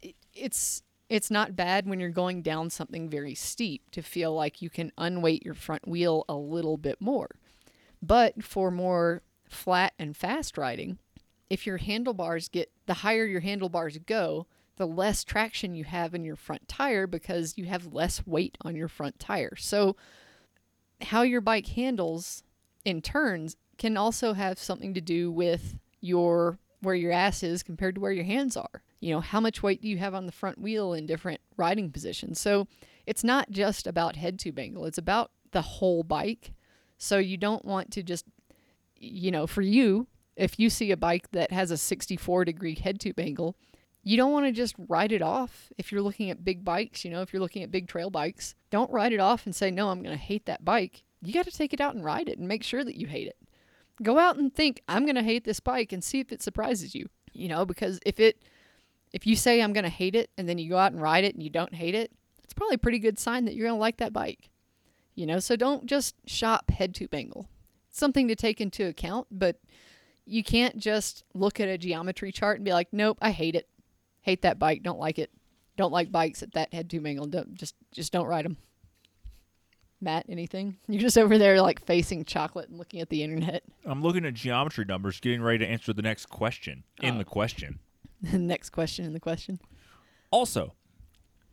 It- It's it's not bad when you're going down something very steep to feel like you can unweight your front wheel a little bit more. But for more flat and fast riding, if your handlebars get the higher your handlebars go, the less traction you have in your front tire because you have less weight on your front tire. So how your bike handles in turns can also have something to do with your where your ass is compared to where your hands are. You know, how much weight do you have on the front wheel in different riding positions? So it's not just about head tube angle, it's about the whole bike. So you don't want to just you know, for you, if you see a bike that has a 64 degree head tube angle, you don't want to just ride it off if you're looking at big bikes, you know, if you're looking at big trail bikes. Don't ride it off and say, no, I'm going to hate that bike. You got to take it out and ride it and make sure that you hate it. Go out and think, I'm going to hate this bike and see if it surprises you, you know, because if it, if you say I'm going to hate it and then you go out and ride it and you don't hate it, it's probably a pretty good sign that you're going to like that bike, you know, so don't just shop head tube angle. something to take into account, but you can't just look at a geometry chart and be like, "Nope, I hate it. Hate that bike. Don't like it. Don't like bikes at that head tube angle. Don't, just just don't ride them." Matt, anything? *laughs* You're just over there like facing chocolate and looking at the internet. I'm looking at geometry numbers, getting ready to answer the next question in Oh. the question. *laughs* The next question in the question. Also,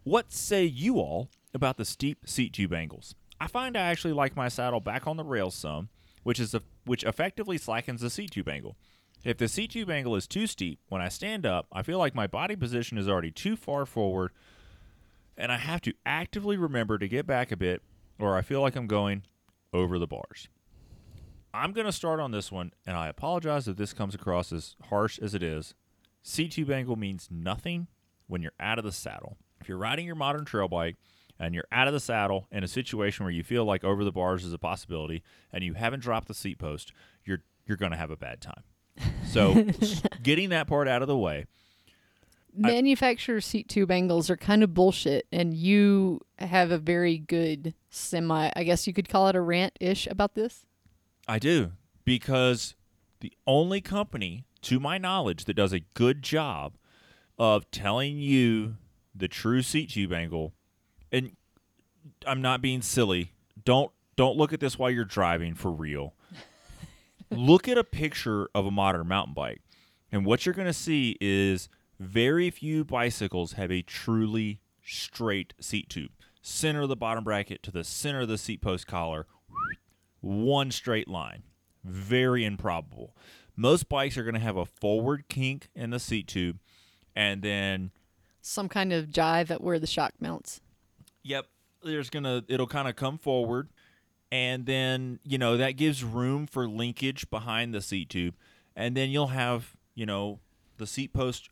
what say you all about the steep seat tube angles? I find I actually like my saddle back on the rails some, which is a, which effectively slackens the seat tube angle. If the seat tube angle is too steep, when I stand up, I feel like my body position is already too far forward, and I have to actively remember to get back a bit, or I feel like I'm going over the bars. I'm going to start on this one, and I apologize if this comes across as harsh as it is. Seat tube angle means nothing when you're out of the saddle. If you're riding your modern trail bike and you're out of the saddle in a situation where you feel like over the bars is a possibility and you haven't dropped the seat post, you're you're going to have a bad time. So, *laughs* getting that part out of the way, Manufacturer seat tube angles are kind of bullshit, and you have a very good semi. I guess you could call it a rant ish about this. I do because the only company, to my knowledge, that does a good job of telling you the true seat tube angle, and I'm not being silly. Don't don't look at this while you're driving for real. *laughs* look at a picture of a modern mountain bike, and what you're going to see is very few bicycles have a truly straight seat tube. Center of the bottom bracket to the center of the seat post collar, one straight line. Very improbable. Most bikes are going to have a forward kink in the seat tube, and then Some kind of jive at where the shock mounts. Yep. There's gonna it'll kind of come forward and then, you know, that gives room for linkage behind the seat tube. And then you'll have, you know, the seat post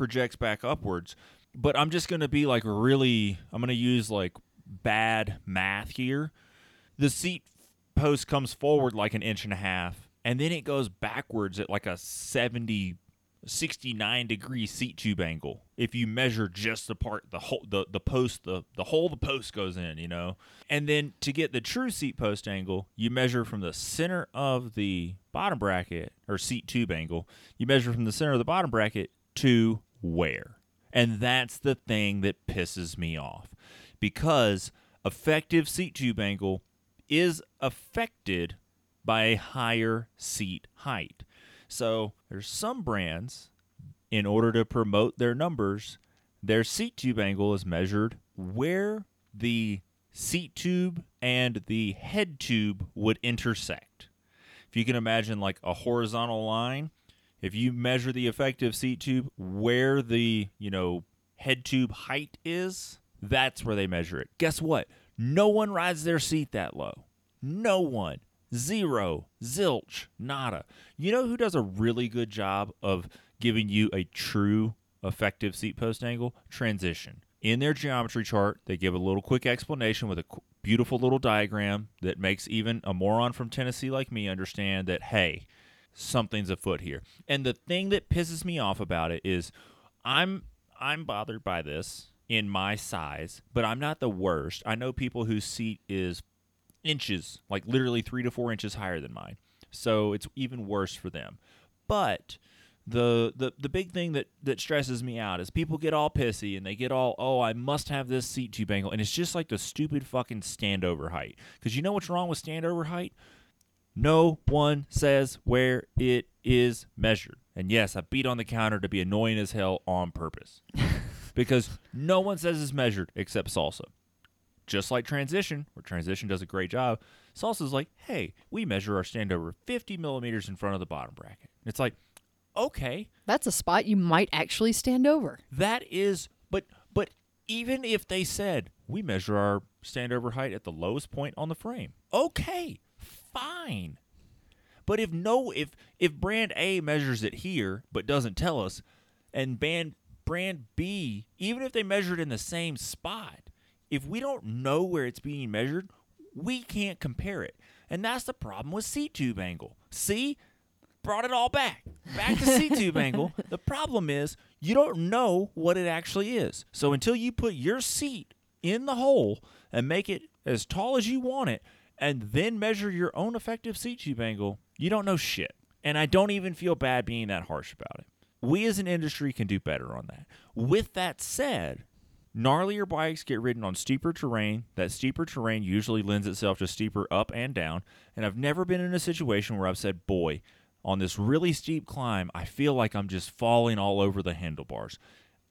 projects back upwards. But I'm just gonna be like really I'm gonna use like bad math here. The seat post comes forward like an inch and a half, and then it goes backwards at like a 70 69 degree seat tube angle if you measure just the part the whole the, the post the the hole the post goes in you know and then to get the true seat post angle you measure from the center of the bottom bracket or seat tube angle you measure from the center of the bottom bracket to where and that's the thing that pisses me off because effective seat tube angle is affected by a higher seat height. So there's some brands, in order to promote their numbers, their seat tube angle is measured where the seat tube and the head tube would intersect. If you can imagine like a horizontal line, if you measure the effective seat tube where the, you know, head tube height is, that's where they measure it. Guess what? No one rides their seat that low. No one. Zero. Zilch. Nada. You know who does a really good job of giving you a true effective seat post angle? Transition. In their geometry chart, they give a little quick explanation with a beautiful little diagram that makes even a moron from Tennessee like me understand that, hey, something's afoot here. And the thing that pisses me off about it is I'm I'm bothered by this in my size, but I'm not the worst. I know people whose seat is inches, like literally 3 to 4 inches higher than mine. So it's even worse for them. But the the the big thing that that stresses me out is people get all pissy and they get all oh I must have this seat tube angle and it's just like the stupid fucking standover height. Cuz you know what's wrong with standover height? No one says where it is measured. And yes, I beat on the counter to be annoying as hell on purpose. *laughs* because no one says it's measured except salsa. Just like transition, where transition does a great job, salsa's like, hey, we measure our standover 50 millimeters in front of the bottom bracket. It's like, okay, That's a spot you might actually stand over. that is, but but even if they said we measure our standover height at the lowest point on the frame, okay, fine. But if no, if if brand A measures it here but doesn't tell us, and brand brand B, even if they measure it in the same spot, if we don't know where it's being measured, we can't compare it. And that's the problem with seat tube angle. See, brought it all back. Back to seat tube *laughs* angle. The problem is you don't know what it actually is. So until you put your seat in the hole and make it as tall as you want it, and then measure your own effective seat tube angle, you don't know shit. And I don't even feel bad being that harsh about it. We as an industry can do better on that. With that said, gnarlier bikes get ridden on steeper terrain. That steeper terrain usually lends itself to steeper up and down. And I've never been in a situation where I've said, boy, on this really steep climb, I feel like I'm just falling all over the handlebars.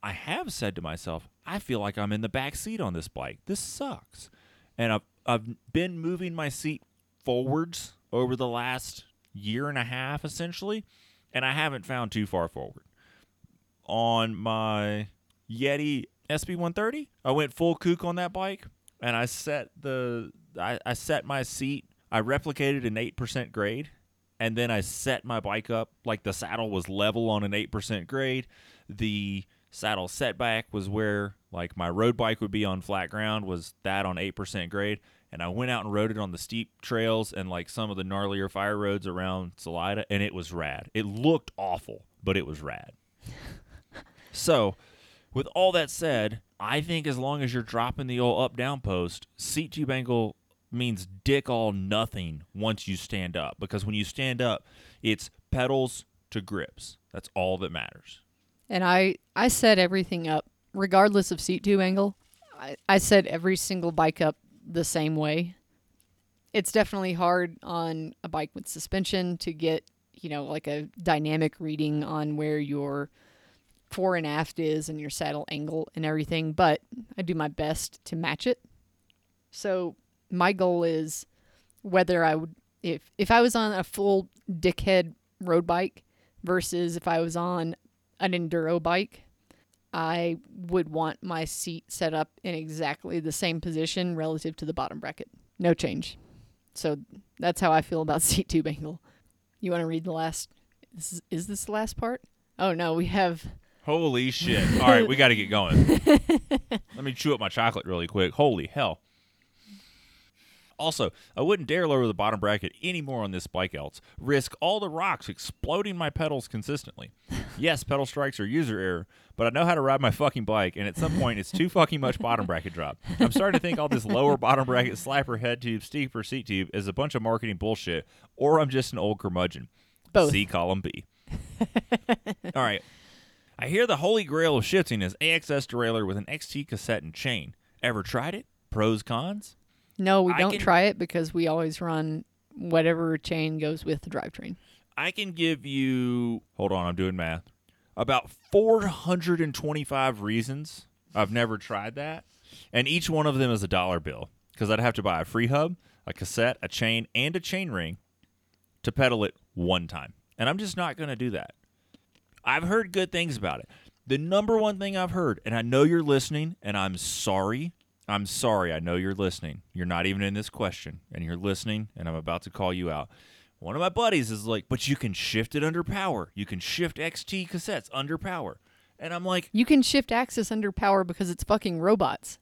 I have said to myself, I feel like I'm in the back seat on this bike. This sucks. And I've I've been moving my seat forwards over the last year and a half essentially, and I haven't found too far forward. On my Yeti SB130, I went full kook on that bike and I set the I, I set my seat, I replicated an 8% grade and then I set my bike up like the saddle was level on an 8% grade. The saddle setback was where like my road bike would be on flat ground was that on 8% grade and I went out and rode it on the steep trails and like some of the gnarlier fire roads around Salida and it was rad. It looked awful, but it was rad. *laughs* so, with all that said, I think as long as you're dropping the old up down post, seat tube angle means dick all nothing once you stand up because when you stand up, it's pedals to grips. That's all that matters. And I I set everything up regardless of seat tube angle. I, I set every single bike up the same way. It's definitely hard on a bike with suspension to get, you know, like a dynamic reading on where your fore and aft is and your saddle angle and everything, but I do my best to match it. So my goal is whether I would if if I was on a full dickhead road bike versus if I was on an enduro bike, I would want my seat set up in exactly the same position relative to the bottom bracket. No change. So that's how I feel about *laughs* seat tube angle. You want to read the last? Is, is, is this the last part? Oh no, we have. Holy shit! All right, we got to get going. *laughs* Let me chew up my chocolate really quick. Holy hell! Also, I wouldn't dare lower the bottom bracket any more on this bike else. Risk all the rocks exploding my pedals consistently. *laughs* yes, pedal strikes are user error, but I know how to ride my fucking bike, and at some point it's too fucking much bottom bracket drop. I'm starting to think all this lower bottom bracket slapper head tube, steeper seat tube is a bunch of marketing bullshit, or I'm just an old curmudgeon. Both. See column B. *laughs* all right. I hear the holy grail of shifting is AXS derailleur with an XT cassette and chain. Ever tried it? Pros, cons? No, we I don't can- try it because we always run whatever chain goes with the drivetrain. I can give you, hold on, I'm doing math, about 425 reasons I've never tried that. And each one of them is a dollar bill because I'd have to buy a free hub, a cassette, a chain, and a chain ring to pedal it one time. And I'm just not going to do that. I've heard good things about it. The number one thing I've heard, and I know you're listening, and I'm sorry. I'm sorry. I know you're listening. You're not even in this question, and you're listening, and I'm about to call you out. One of my buddies is like, but you can shift it under power. You can shift XT cassettes under power. And I'm like, You can shift AXS under power because it's fucking robots.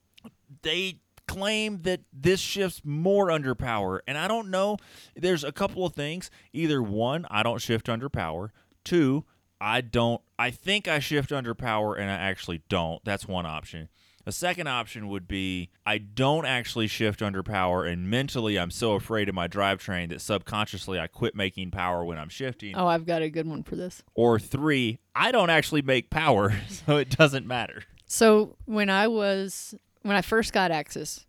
they claim that this shifts more under power and i don't know there's a couple of things either one i don't shift under power two i don't i think i shift under power and i actually don't that's one option a second option would be i don't actually shift under power and mentally i'm so afraid of my drivetrain that subconsciously i quit making power when i'm shifting Oh, I've got a good one for this. or three i don't actually make power *laughs* so it doesn't matter So when I was when I first got AXS,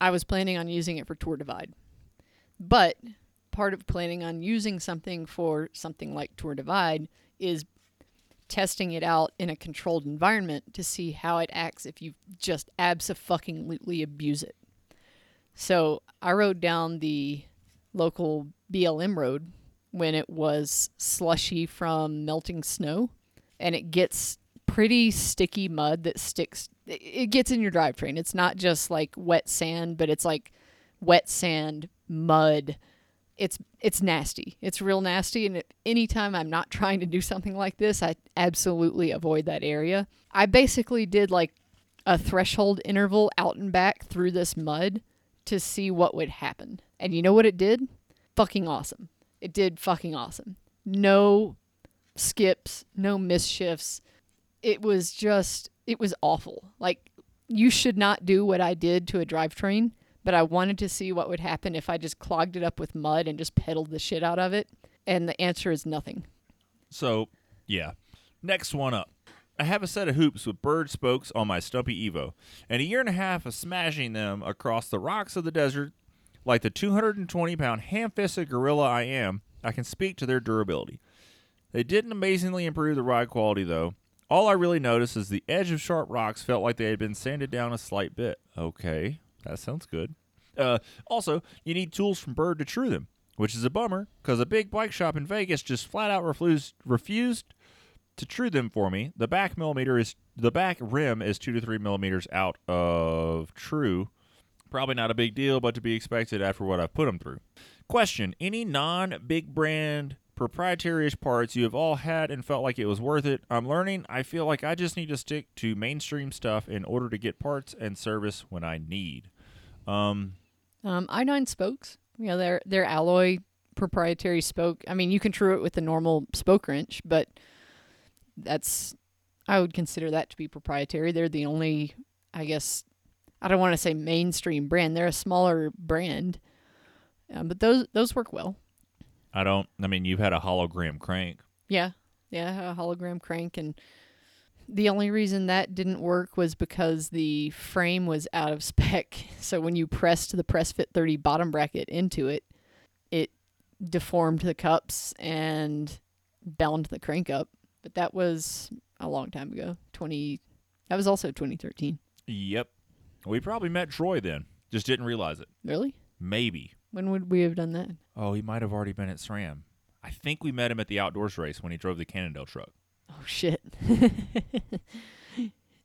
I was planning on using it for Tour Divide. But part of planning on using something for something like Tour Divide is testing it out in a controlled environment to see how it acts if you just abso-fucking-lutely abuse it. So I rode down the local BLM road when it was slushy from melting snow, and it gets pretty sticky mud that sticks. It it gets in your drivetrain. It's not just like wet sand, but it's like wet sand, mud. It's it's nasty. It's real nasty. And anytime I'm not *laughs* trying to do something like this, I absolutely avoid that area. I basically did like a threshold interval out and back through this mud to see what would happen. And you know what it did? Fucking awesome. It did fucking awesome. No skips, no misshifts. It was just, it was awful. Like, you should not do what I did to a drivetrain but I wanted to see what would happen if I just clogged it up with mud and just pedaled the shit out of it. And the answer is nothing. So, yeah. Next one up. I have a set of hoops with Berd spokes on my Stumpy Evo, and a year and a half of smashing them across the rocks of the desert. Like the 220 pound ham fisted gorilla I am, I can speak to their durability. They didn't amazingly improve the ride quality, though. All I really noticed is the edge of sharp rocks felt like they had been sanded down a slight bit. Okay, that sounds good. Uh, also, you need tools from Berd to true them, which is a bummer because a big bike shop in Vegas just flat out refused refused to true them for me. The back millimeter is the back rim is two to three millimeters out of true. Probably not a big deal, but to be expected after what I've put them through. Question: Any non-big brand proprietary-ish parts you have all had and felt like it was worth it? I'm learning. I feel like I just need to stick to mainstream stuff in order to get parts and service when I need. Um, Um, i9 spokes, you know, they're, they're alloy proprietary spoke. I mean, you can true it with the normal spoke wrench, but that's, I would consider that to be proprietary. They're the only, I guess, I don't want to say mainstream brand. They're a smaller brand, um, but those those work well. I don't. I mean, you've had a Hollowgram crank. Yeah, yeah, a Hollowgram crank, and the only reason that didn't work was because the frame was out of *laughs* spec. So when you pressed the Press Fit 30 bottom bracket into it, it deformed the cups and bound the crank up. But that was a long time ago. 20. That was also 2013. Yep. We probably met Troy then. Just didn't realize it. Really? Maybe. When would we have done that? Oh, he might have already been at SRAM. I think we met him at the outdoors race when he drove the Cannondale truck. Oh shit. *laughs*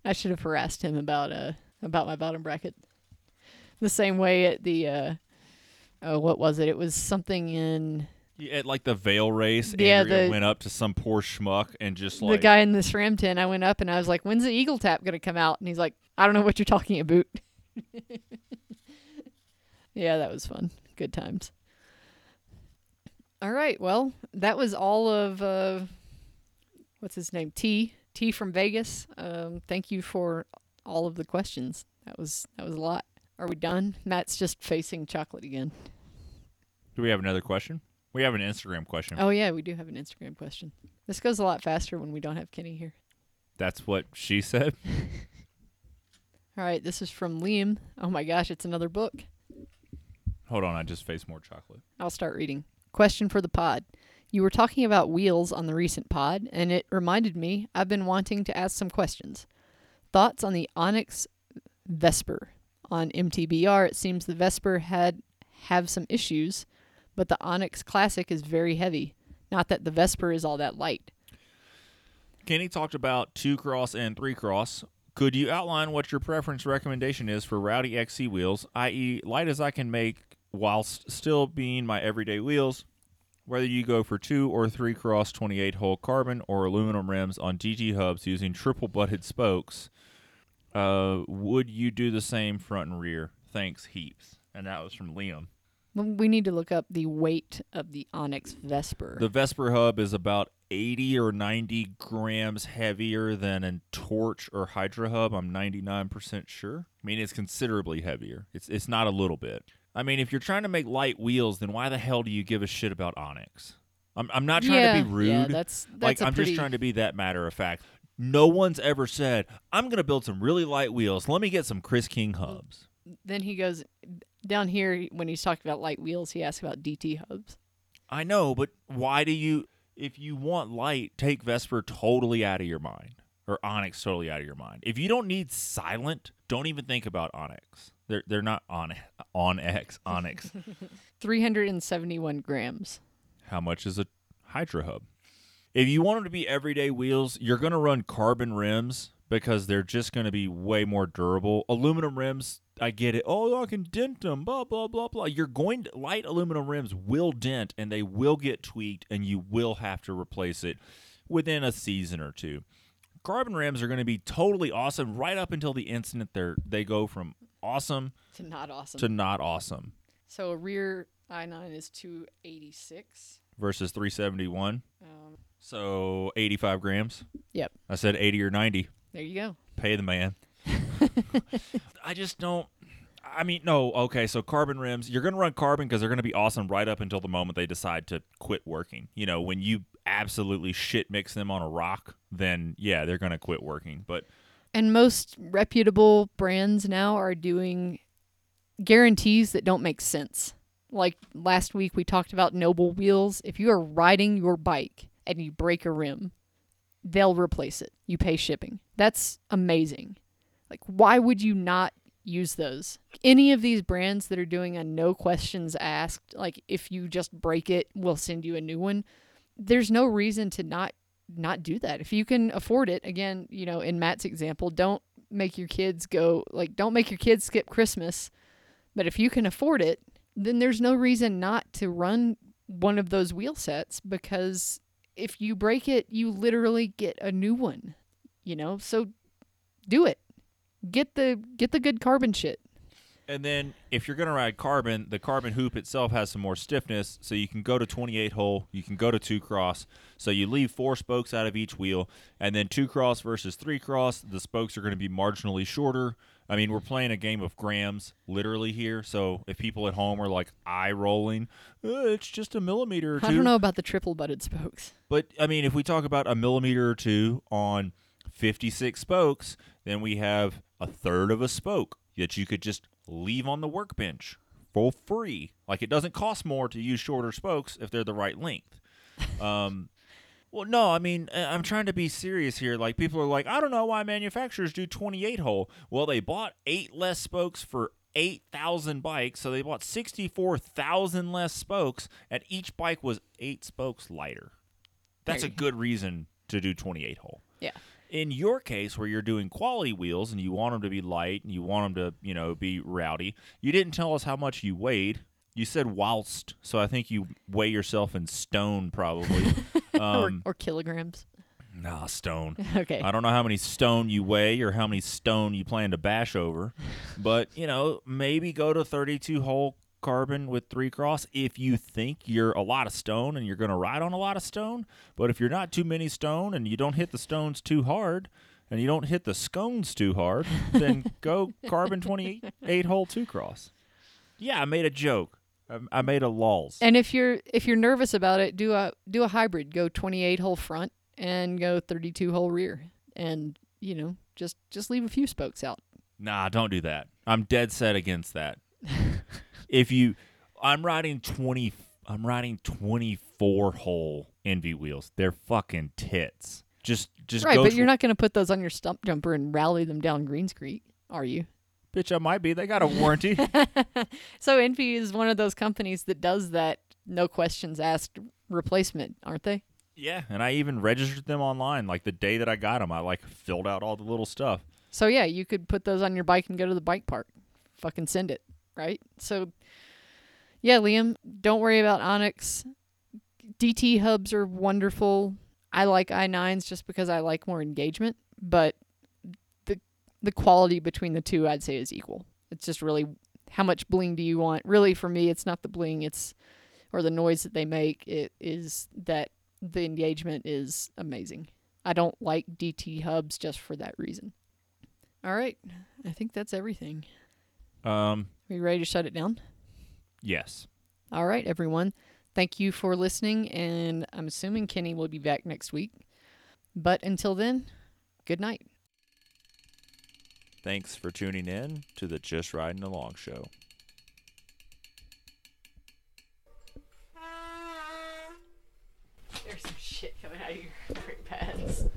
I should have harassed him about uh about my bottom bracket. The same way at the uh oh what was it? It was something in Yeah, at like the Vail race, Yeah, Andrea the- went up to some poor schmuck and just like the guy in the SRAM tent. I went up and I was like, "When's the Eagle Tap gonna come out?" And he's like, "I don't know what you're talking about." *laughs* yeah, that was fun. Good times. All right, well, that was all of uh, what's his name? T T from Vegas. Um, thank you for all of the questions. That was that was a lot. Are we done? Matt's just facing chocolate again. Do we have another question? We have an Instagram question. Oh yeah, we do have an Instagram question. This goes a lot faster when we don't have Kenny here. That's what she said. *laughs* All right, this is from Liam. Oh my gosh, it's another book. Hold on, I just faced more chocolate. I'll start reading. Question for the pod. You were talking about wheels on the recent pod, and it reminded me I've been wanting to ask some questions. Thoughts on the Onyx Vesper? On MTBR, it seems the Vesper had have some issues, but the Onyx Classic is very heavy. Not that the Vesper is all that light. Kenny talked about two cross and three cross. Could you outline what your preference recommendation is for Rowdy XC wheels, i.e., light as I can make whilst still being my everyday wheels? Whether you go for two or three cross 28 hole carbon or aluminum rims on DT hubs using triple butted spokes, uh, would you do the same front and rear? Thanks, heaps. And that was from Liam. We need to look up the weight of the Onyx Vesper. The Vesper hub is about 80 or 90 grams heavier than a Torch or Hydra hub. I'm 99% sure. I mean, it's considerably heavier. It's it's not a little bit. I mean, if you're trying to make light wheels, then why the hell do you give a shit about Onyx? I'm I'm not trying yeah, to be rude. Yeah, that's that's like I'm pretty, just trying to be that matter of fact. No one's ever said, "I'm going to build some really light wheels. Let me get some Chris King hubs." Then he goes down here when he's talking about light wheels. He asks about DT hubs. I know, but why do you if you want light, take Vesper totally out of your mind or Onyx totally out of your mind. If you don't need silent, don't even think about Onyx. They're they're not on on X Onyx. *laughs* 371 grams. How much is a Hydra hub? If you want them to be everyday wheels, you're going to run carbon rims because they're just going to be way more durable. Aluminum rims, I get it. Oh, I can dent them. Blah blah blah blah. You're going to light aluminum rims will dent and they will get tweaked, and you will have to replace it within a season or two. Carbon rims are going to be totally awesome right up until the instant they're they go from awesome to not awesome. to not awesome so a rear i9 is 286. versus 371. Um, So 85 grams. Yep. I said 80 or 90. there you go. Pay the man. *laughs* I just don't. I mean, no. Okay, so carbon rims. You're gonna run carbon because they're gonna be awesome right up until the moment they decide to quit working. You know, when you absolutely shit mix them on a rock, then yeah, they're gonna quit working. But And most reputable brands now are doing guarantees that don't make sense. Like last week, we talked about Nobl Wheels. If you are riding your bike and you break a rim, they'll replace it. You pay shipping. That's amazing. Like, why would you not use those? Any of these brands that are doing a no questions asked, like if you just break it, we'll send you a new one. There's no reason to not not do that. If you can afford it, again, you know, in Matt's example, don't make your kids go like don't make your kids skip Christmas. But if you can afford it, then there's no reason not to run one of those wheel sets because if you break it, you literally get a new one. You know, so do it. Get the get the good carbon shit. And then if you're going to ride carbon, the carbon hoop itself has some more stiffness, so you can go to 28 hole, you can go to two cross. So you leave four spokes out of each wheel, and then two cross versus three cross, the spokes are going to be marginally shorter. I mean, we're playing a game of grams literally here, so if people at home are like eye rolling, uh, it's just a millimeter or two. I don't know about the triple butted spokes. But I mean, if we talk about a millimeter or two on 56 spokes, then we have a third of a spoke that you could just leave on the workbench for free. Like it doesn't cost more to use shorter spokes if they're the right length. *laughs* Um, well, no, I mean, I'm trying to be serious here. Like people are like, I don't know why manufacturers do 28 hole. Well, they bought eight less spokes for 8,000 bikes, so they bought 64,000 less spokes, and each bike was eight spokes lighter. That's a good reason to do 28 hole. Yeah. In your case, where you're doing quality wheels and you want them to be light and you want them to, you know, be rowdy, you didn't tell us how much you weighed. You said whilst, so I think you weigh yourself in stone, probably. *laughs* um, or, or kilograms. nah, stone. *laughs* Okay. I don't know how many stone you weigh or how many stone you plan to bash over, but you know, maybe go to 32 hole carbon with three cross if you think you're a lot of stone and you're going to ride on a lot of stone. But if you're not too many stone and you don't hit the stones too hard and you don't hit the scones too hard, then *laughs* go carbon 28 hole two cross. Yeah, I made a joke. I, I made a lulls. And if you're if you're nervous about it, do a do a hybrid. Go 28 hole front and go 32 hole rear, and you know just just leave a few spokes out. Nah, don't do that. I'm dead set against that. If you, I'm riding twenty. I'm riding twenty four hole ENVE wheels. They're fucking tits. Just, just right, go. but you're not going to put those on your Stumpjumper and rally them down Greens Creek, are you? Bitch, I might be. They got a warranty. *laughs* So ENVE is one of those companies that does that no questions asked replacement, aren't they? yeah, and I even registered them online. Like the day that I got them, I like filled out all the little stuff. So yeah, you could put those on your bike and go to the bike park. Fucking send it, right? So yeah, Liam, don't worry about Onyx. DT hubs are wonderful. I like i9s just because I like more engagement, but the the quality between the two I'd say is equal. It's just really how much bling do you want? Really for me it's not the bling, it's or the noise that they make. It is that the engagement is amazing. I don't like DT hubs just for that reason. All right. I think that's everything. Um, Are you ready to shut it down? yes. All right, everyone. Thank you for listening, and I'm assuming Kenny will be back next week. But until then, good night. Thanks for tuning in to the Just Riding Along show. There's some shit coming out of *laughs* here.